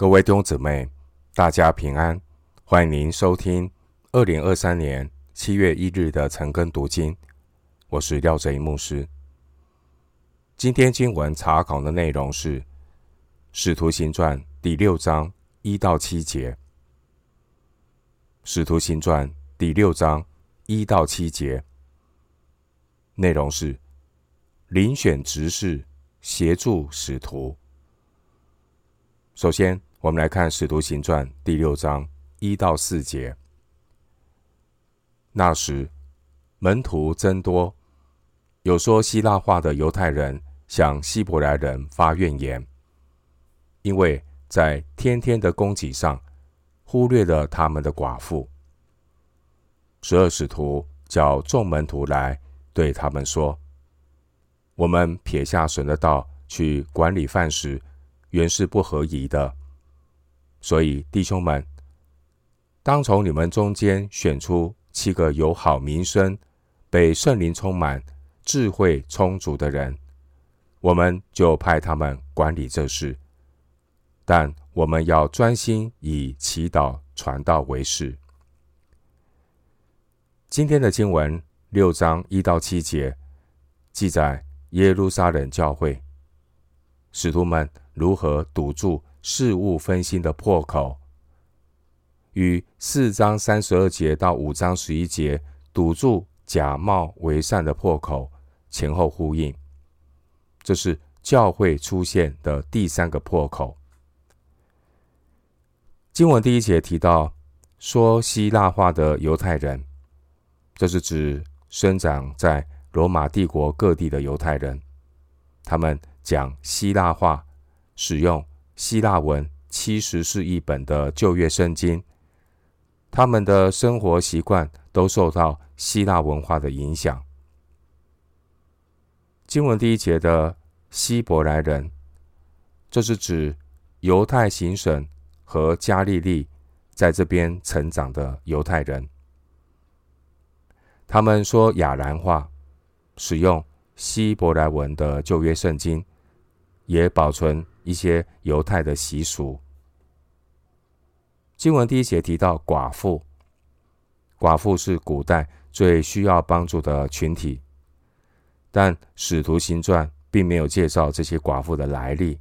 各位弟兄姊妹，大家平安！欢迎您收听二零二三年七月一日的晨更读经。我是廖哲一牧师。今天经文查考的内容是《使徒行传》第六章一到七节，《使徒行传》第六章一到七节内容是遴选执事，协助使徒。首先。我们来看《使徒行传》第六章一到四节。那时，门徒增多，有说希腊话的犹太人向希伯来人发怨言，因为在天天的供给上忽略了他们的寡妇。十二使徒叫众门徒来，对他们说：“我们撇下神的道去管理饭食，原是不合宜的。”所以，弟兄们，当从你们中间选出七个有好名声、被圣灵充满、智慧充足的人，我们就派他们管理这事。但我们要专心以祈祷传道为事。今天的经文六章一到七节，记载耶路撒冷教会使徒们如何堵住。事物分心的破口，与四章三十二节到五章十一节堵住假冒为善的破口前后呼应。这是教会出现的第三个破口。经文第一节提到说希腊话的犹太人，这是指生长在罗马帝国各地的犹太人，他们讲希腊话，使用。希腊文七十是一本的旧约圣经，他们的生活习惯都受到希腊文化的影响。经文第一节的希伯来人，这是指犹太行省和加利利在这边成长的犹太人。他们说亚兰话，使用希伯来文的旧约圣经，也保存。一些犹太的习俗。经文第一节提到寡妇，寡妇是古代最需要帮助的群体，但使徒行传并没有介绍这些寡妇的来历，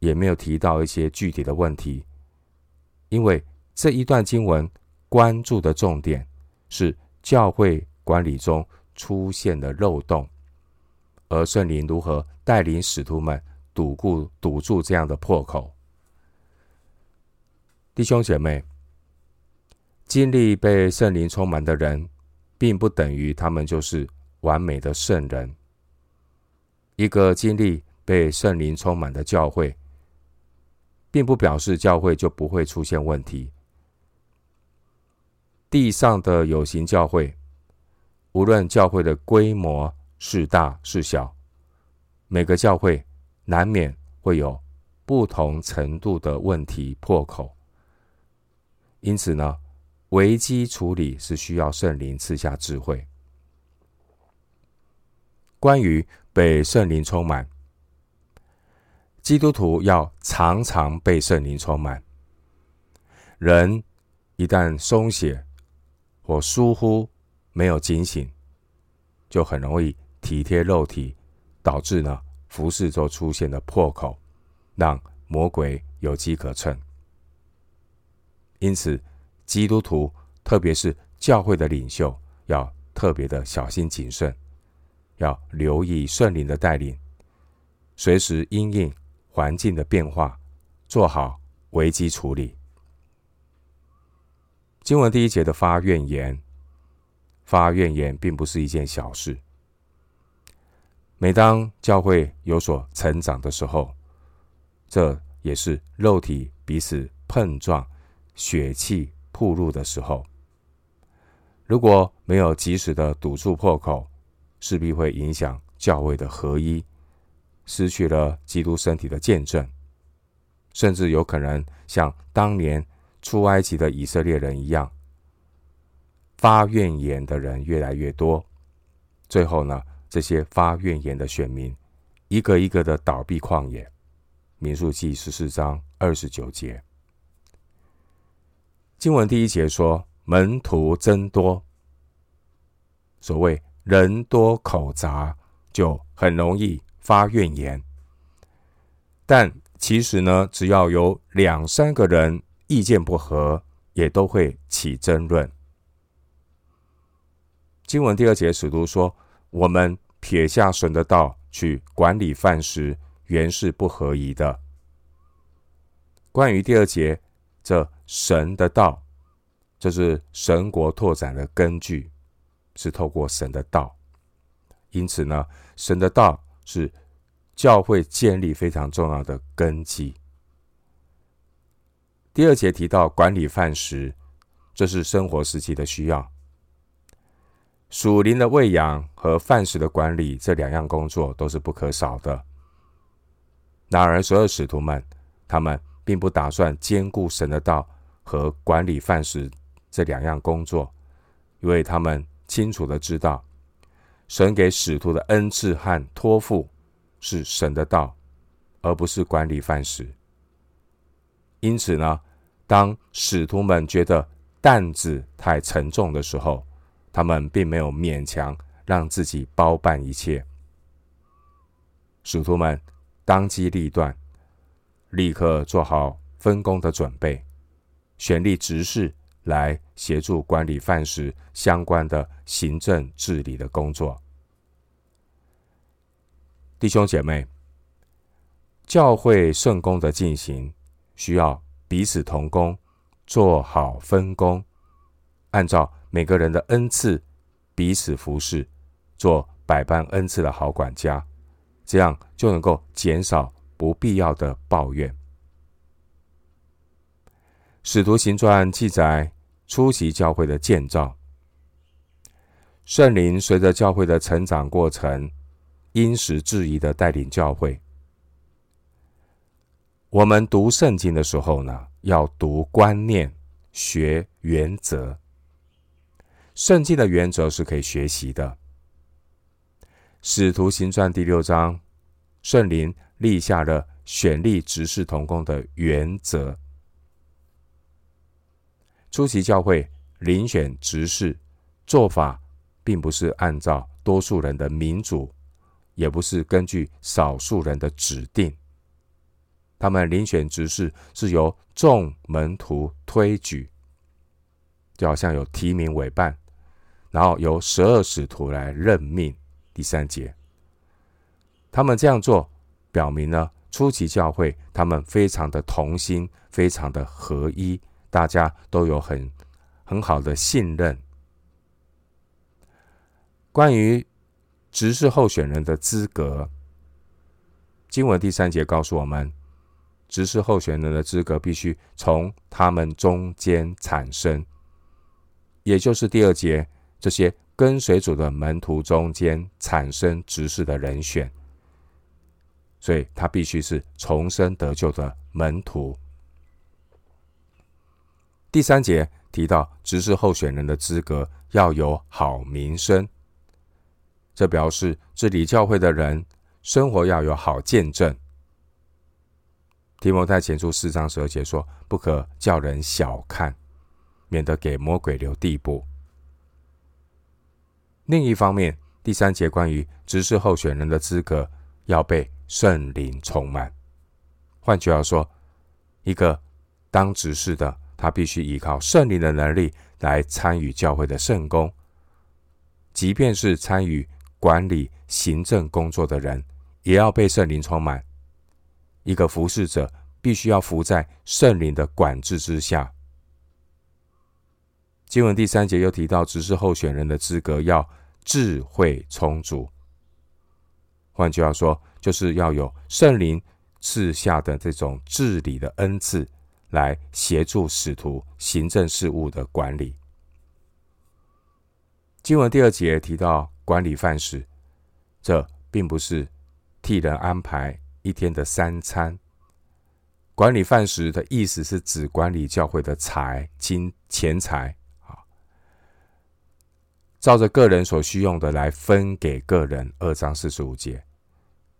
也没有提到一些具体的问题，因为这一段经文关注的重点是教会管理中出现的漏洞，而圣灵如何带领使徒们。堵固堵住这样的破口，弟兄姐妹，经历被圣灵充满的人，并不等于他们就是完美的圣人。一个经历被圣灵充满的教会，并不表示教会就不会出现问题。地上的有形教会，无论教会的规模是大是小，每个教会。难免会有不同程度的问题破口，因此呢，危机处理是需要圣灵赐下智慧。关于被圣灵充满，基督徒要常常被圣灵充满。人一旦松懈或疏忽，没有警醒，就很容易体贴肉体，导致呢。服事中出现的破口，让魔鬼有机可乘。因此，基督徒，特别是教会的领袖，要特别的小心谨慎，要留意圣灵的带领，随时因应环境的变化，做好危机处理。经文第一节的发怨言，发怨言并不是一件小事。每当教会有所成长的时候，这也是肉体彼此碰撞、血气铺露的时候。如果没有及时的堵住破口，势必会影响教会的合一，失去了基督身体的见证，甚至有可能像当年出埃及的以色列人一样，发怨言的人越来越多，最后呢，这些发怨言的选民，一个一个的倒闭旷野。民数记十四章二十九节。经文第一节说，门徒增多。所谓人多口杂，就很容易发怨言。但其实呢，只要有两三个人意见不合，也都会起争论。经文第二节，使徒说：“我们撇下神的道去管理饭食，原是不合宜的。”关于第二节，这神的道，这是神国拓展的根据，是透过神的道。因此呢，神的道是教会建立非常重要的根基。第二节提到管理饭食，这是生活时期的需要。属灵的喂养和饭食的管理这两样工作都是不可少的。然而，所有使徒们，他们并不打算兼顾神的道和管理饭食这两样工作，因为他们清楚的知道，神给使徒的恩赐和托付是神的道，而不是管理饭食。因此呢，当使徒们觉得担子太沉重的时候，他们并没有勉强让自己包办一切。使徒们当机立断，立刻做好分工的准备，选立执事来协助管理饭食相关的行政治理的工作。弟兄姐妹，教会圣工的进行需要彼此同工，做好分工，按照。每个人的恩赐，彼此服侍，做百般恩赐的好管家，这样就能够减少不必要的抱怨。使徒行传记载初期教会的建造，圣灵随着教会的成长过程，因时制宜的带领教会。我们读圣经的时候呢，要读观念，学原则。圣经的原则是可以学习的。使徒行传第六章，圣灵立下了选立执事同工的原则。初期教会遴选执事做法，并不是按照多数人的民主，也不是根据少数人的指定。他们遴选执事是由众门徒推举，就好像有提名委办。然后由十二使徒来任命。第三节，他们这样做，表明呢初期教会他们非常的同心，非常的合一，大家都有很很好的信任。关于执事候选人的资格，经文第三节告诉我们，执事候选人的资格必须从他们中间产生，也就是第二节。这些跟随主的门徒中间产生执事的人选，所以他必须是重生得救的门徒。第三节提到执事候选人的资格要有好名声，这表示治理教会的人生活要有好见证。提摩太前书四章十二节说：“不可叫人小看，免得给魔鬼留地步。”另一方面，第三节关于执事候选人的资格要被圣灵充满。换句话说，一个当执事的，他必须依靠圣灵的能力来参与教会的圣工。即便是参与管理行政工作的人，也要被圣灵充满。一个服侍者必须要服在圣灵的管制之下。经文第三节又提到，执事候选人的资格要智慧充足。换句话说，就是要有圣灵赐下的这种治理的恩赐，来协助使徒行政事务的管理。经文第二节提到管理饭食，这并不是替人安排一天的三餐。管理饭食的意思是指管理教会的财、金、钱财。照着个人所需用的来分给个人，二章四十五节，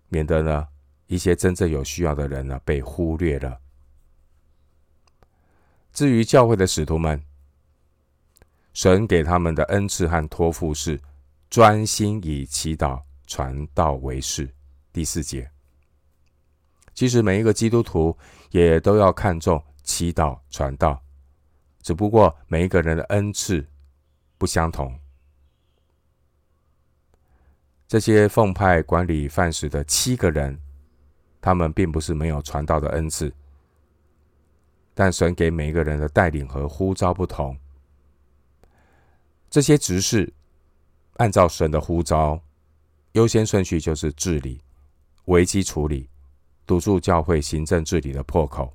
免得呢一些真正有需要的人呢，被忽略了。至于教会的使徒们，神给他们的恩赐和托付是专心以祈祷、传道为事。第四节，其实每一个基督徒也都要看重祈祷、传道，只不过每一个人的恩赐不相同。这些奉派管理饭食的七个人，他们并不是没有传道的恩赐，但神给每一个人的带领和呼召不同。这些执事按照神的呼召，优先顺序就是治理、危机处理、堵住教会行政治理的破口。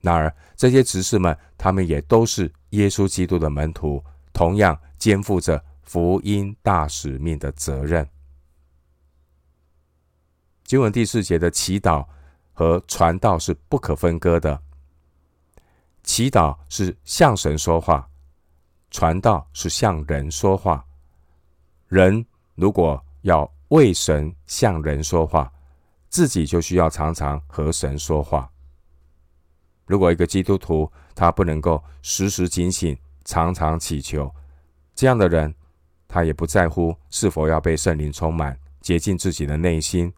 然而，这些执事们，他们也都是耶稣基督的门徒，同样肩负着福音大使命的责任。经文第四节的祈祷和传道是不可分割的。祈祷是向神说话，传道是向人说话。人如果要为神向人说话，自己就需要常常和神说话。如果一个基督徒他不能够时时警醒、常常祈求，这样的人，他也不在乎是否要被圣灵充满，洁净自己的内心。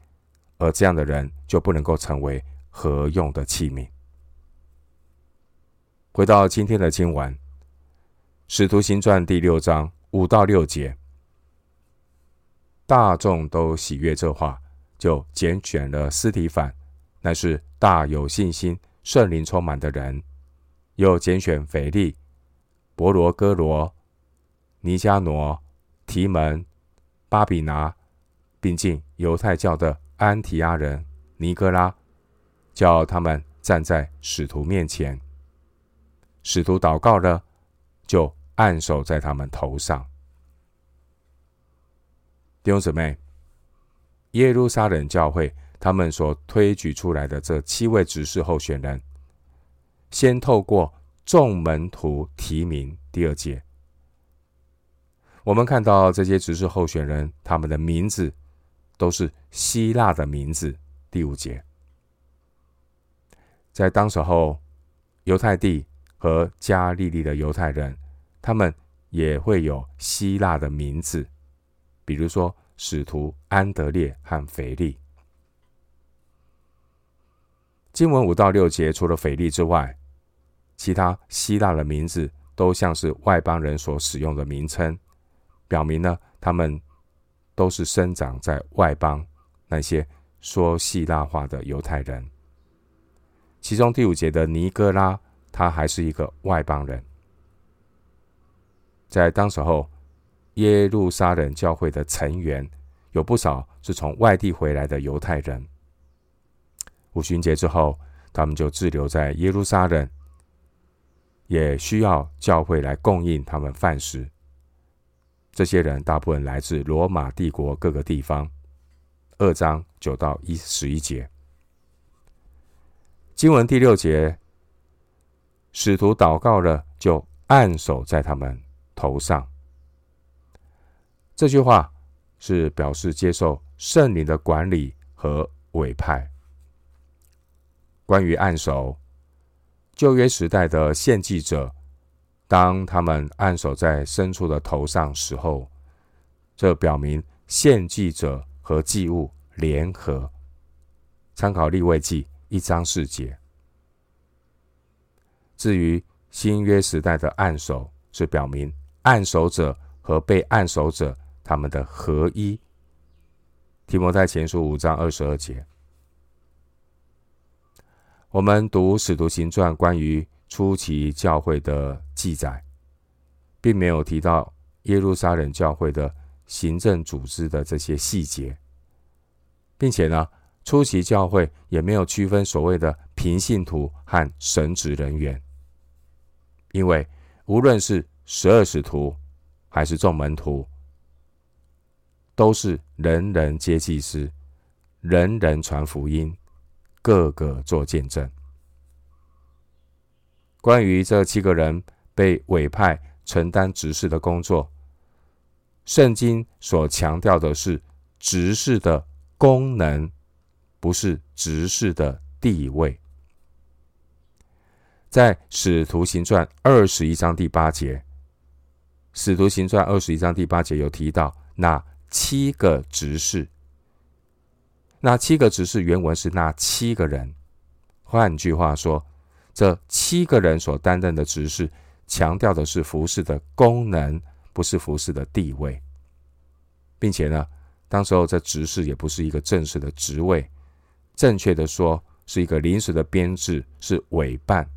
而这样的人就不能够成为合用的器皿。回到今天的经文，《使徒行传》第六章五到六节，大众都喜悦这话，就拣选了斯提反，乃是大有信心、圣灵充满的人；又拣选腓利、伯罗哥罗、尼迦挪、提门、巴比拿，并进犹太教的。安提阿人尼哥拉叫他们站在使徒面前，使徒祷告了，就按手在他们头上。弟兄姊妹，耶路撒冷教会他们所推举出来的这七位执事候选人，先透过众门徒提名。第二节，我们看到这些执事候选人，他们的名字。都是希腊的名字。第五节，在当时候，犹太地和加利利的犹太人，他们也会有希腊的名字，比如说使徒安德烈和腓利。经文五到六节，除了腓利之外，其他希腊的名字都像是外邦人所使用的名称，表明呢，他们。都是生长在外邦那些说希腊话的犹太人。其中第五节的尼哥拉，他还是一个外邦人。在当时候，耶路撒冷教会的成员有不少是从外地回来的犹太人。五旬节之后，他们就滞留在耶路撒冷，也需要教会来供应他们饭食。这些人大部分来自罗马帝国各个地方。二章九到一十一节，经文第六节，使徒祷告了，就按手在他们头上。这句话是表示接受圣灵的管理和委派。关于按手，旧约时代的献祭者。当他们按手在牲畜的头上时候，这表明献祭者和祭物联合。参考利未记一章四节。至于新约时代的按手，是表明按手者和被按手者他们的合一。提摩太前书五章二十二节。我们读使徒行传关于。初期教会的记载，并没有提到耶路撒冷教会的行政组织的这些细节，并且呢，初期教会也没有区分所谓的平信徒和神职人员，因为无论是十二使徒还是众门徒，都是人人皆祭司，人人传福音，个个做见证。关于这七个人被委派承担执事的工作，圣经所强调的是执事的功能，不是执事的地位。在使徒行传二十一章第八节，使徒行传二十一章第八节有提到那七个执事，那七个执事原文是那七个人。换句话说，这七个人所担任的执事，强调的是服饰的功能，不是服饰的地位，并且呢，当时候这执事也不是一个正式的职位，正确的说是一个临时的编制，是委办。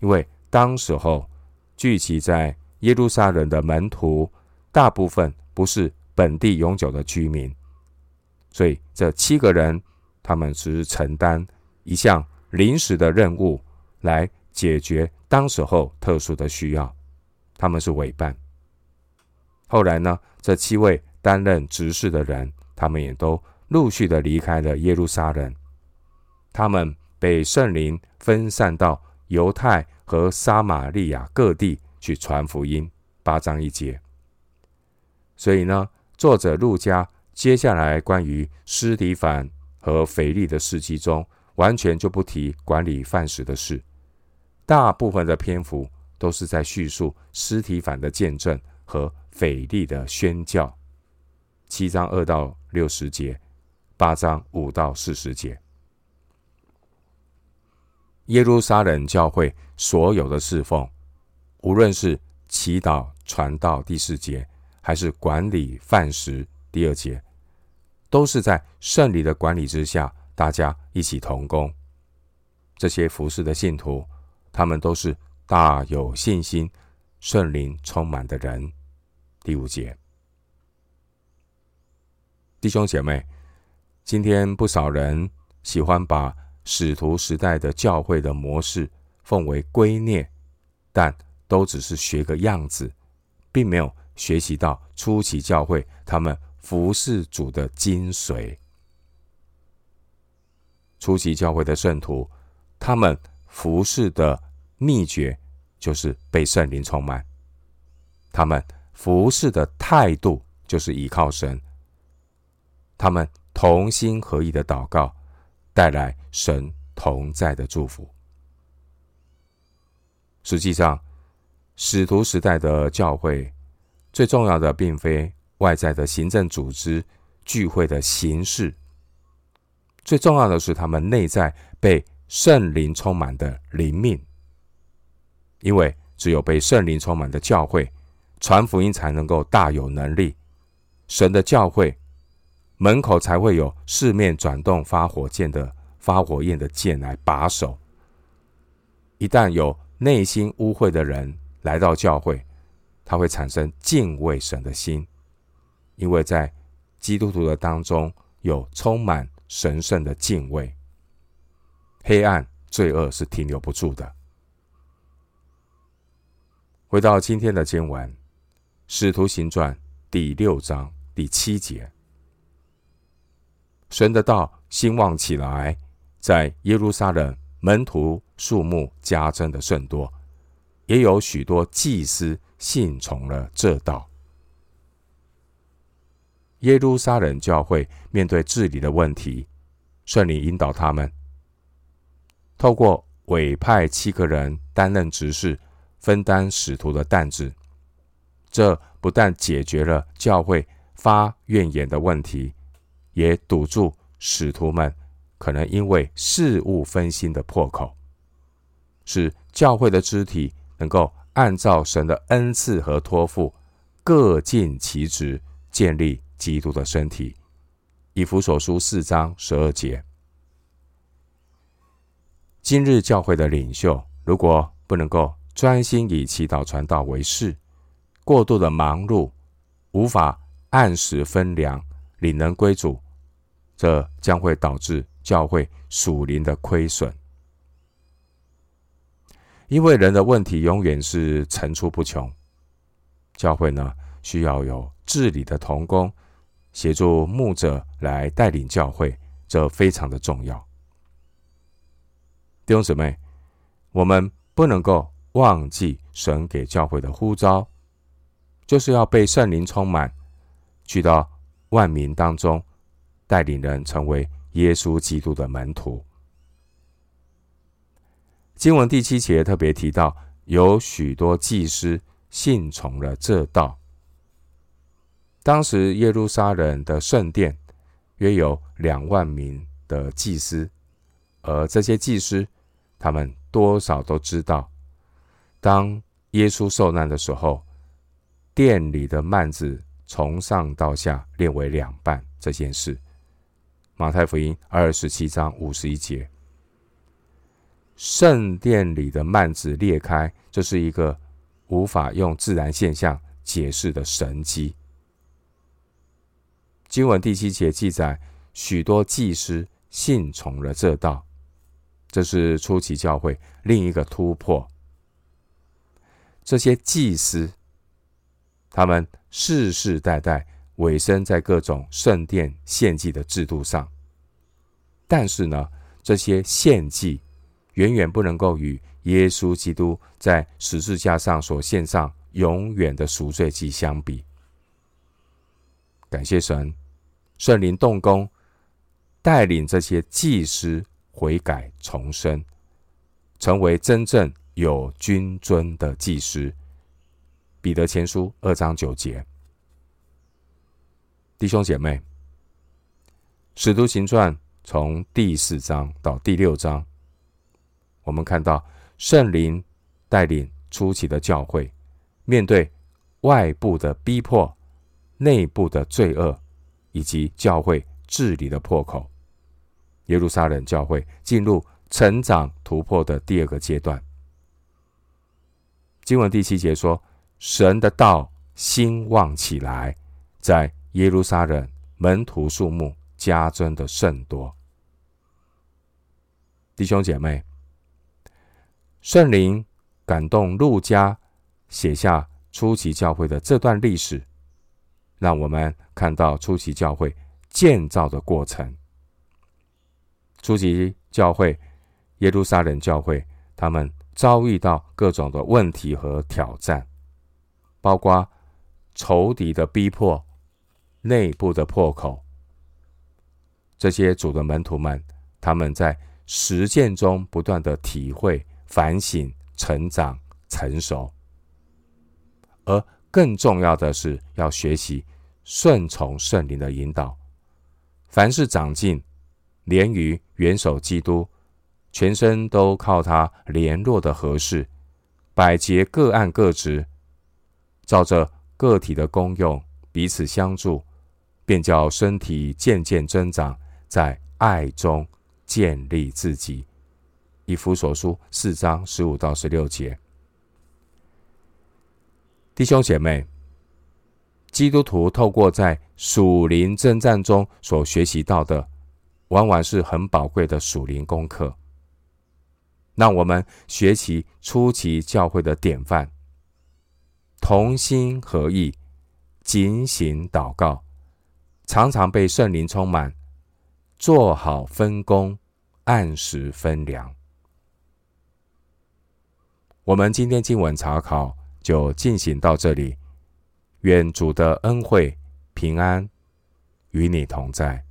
因为当时候聚集在耶路撒冷的门徒，大部分不是本地永久的居民，所以这七个人他们只是承担一项临时的任务，来解决当时候特殊的需要。他们是委办。后来呢，这七位担任执事的人，他们也都陆续的离开了耶路撒冷，他们被圣灵分散到犹太和撒玛利亚各地去传福音。八章一节。所以呢，作者路加接下来关于司提反和腓利的事迹中，完全就不提管理饭食的事，大部分的篇幅都是在叙述尸体反的见证和腓利的宣教。七章二到六十节，八章五到四十节。耶路撒冷教会所有的侍奉，无论是祈祷、传道第四节，还是管理饭食第二节，都是在圣灵的管理之下，大家一起同工。这些服侍的信徒，他们都是大有信心、圣灵充满的人。第五节，弟兄姐妹，今天不少人喜欢把使徒时代的教会的模式奉为圭臬，但都只是学个样子，并没有学习到初期教会他们服侍主的精髓。初期教会的圣徒，他们服侍的秘诀就是被圣灵充满，他们服侍的态度就是依靠神，他们同心合意的祷告。带来神同在的祝福。实际上，使徒时代的教会最重要的，并非外在的行政组织、聚会的形式，最重要的是他们内在被圣灵充满的灵命。因为只有被圣灵充满的教会，传福音才能够大有能力。神的教会。门口才会有四面转动发火箭的发火焰的箭来把守。一旦有内心污秽的人来到教会，他会产生敬畏神的心，因为在基督徒的当中有充满神圣的敬畏。黑暗罪恶是停留不住的。回到今天的经文，《使徒行传》第六章第七节。神的道兴旺起来，在耶路撒冷门徒数目加增的甚多，也有许多祭司信从了这道。耶路撒冷教会面对治理的问题，圣灵引导他们，透过委派七个人担任执事，分担使徒的担子。这不但解决了教会发怨言的问题。也堵住使徒们可能因为事务分心的破口，使教会的肢体能够按照神的恩赐和托付，各尽其职，建立基督的身体。以弗所书四章十二节。今日教会的领袖如果不能够专心以祈祷传道为事，过度的忙碌，无法按时分粮，领人归主。这将会导致教会属灵的亏损，因为人的问题永远是层出不穷。教会呢，需要有治理的同工，协助牧者来带领教会，这非常的重要。弟兄姊妹，我们不能够忘记神给教会的呼召，就是要被圣灵充满，去到万民当中。带领人成为耶稣基督的门徒。经文第七节特别提到，有许多祭司信从了这道。当时耶路撒冷的圣殿约有两万名的祭司，而这些祭司，他们多少都知道，当耶稣受难的时候，殿里的幔子从上到下裂为两半这件事。马太福音二十七章五十一节。圣殿里的幔子裂开，这是一个无法用自然现象解释的神迹。经文第七节记载，许多祭司信从了这道，这是初期教会另一个突破。这些祭司，他们世世代代委身在各种圣殿献祭的制度上，但是呢，这些献祭。远远不能够与耶稣基督在十字架上所献上永远的赎罪祭相比。感谢神，圣灵动工，带领这些祭司悔改重生，成为真正有君尊的祭司。彼得前书二章九节，弟兄姐妹，使徒行传从第四章到第六章。我们看到圣灵带领初期的教会，面对外部的逼迫、内部的罪恶以及教会治理的破口，耶路撒冷教会进入成长突破的第二个阶段。经文第七节说：“神的道兴旺起来，在耶路撒冷门徒数目加增的甚多。”弟兄姐妹。圣灵感动路加写下初期教会的这段历史，让我们看到初期教会建造的过程。初期教会耶路撒冷教会，他们遭遇到各种的问题和挑战，包括仇敌的逼迫、内部的破口。这些主的门徒们，他们在实践中不断的体会。反省、成长、成熟，而更重要的是要学习顺从圣灵的引导。凡事长进，连于元首基督，全身都靠他联络的合适，百节各按各职，照着个体的功用彼此相助，便叫身体渐渐增长，在爱中建立自己。以弗所书四章十五到十六节，弟兄姐妹，基督徒透过在属灵征战中所学习到的，往往是很宝贵的属灵功课。让我们学习初期教会的典范，同心合意，警醒祷告，常常被圣灵充满，做好分工，按时分粮。我们今天经文查考就进行到这里，愿主的恩惠平安与你同在。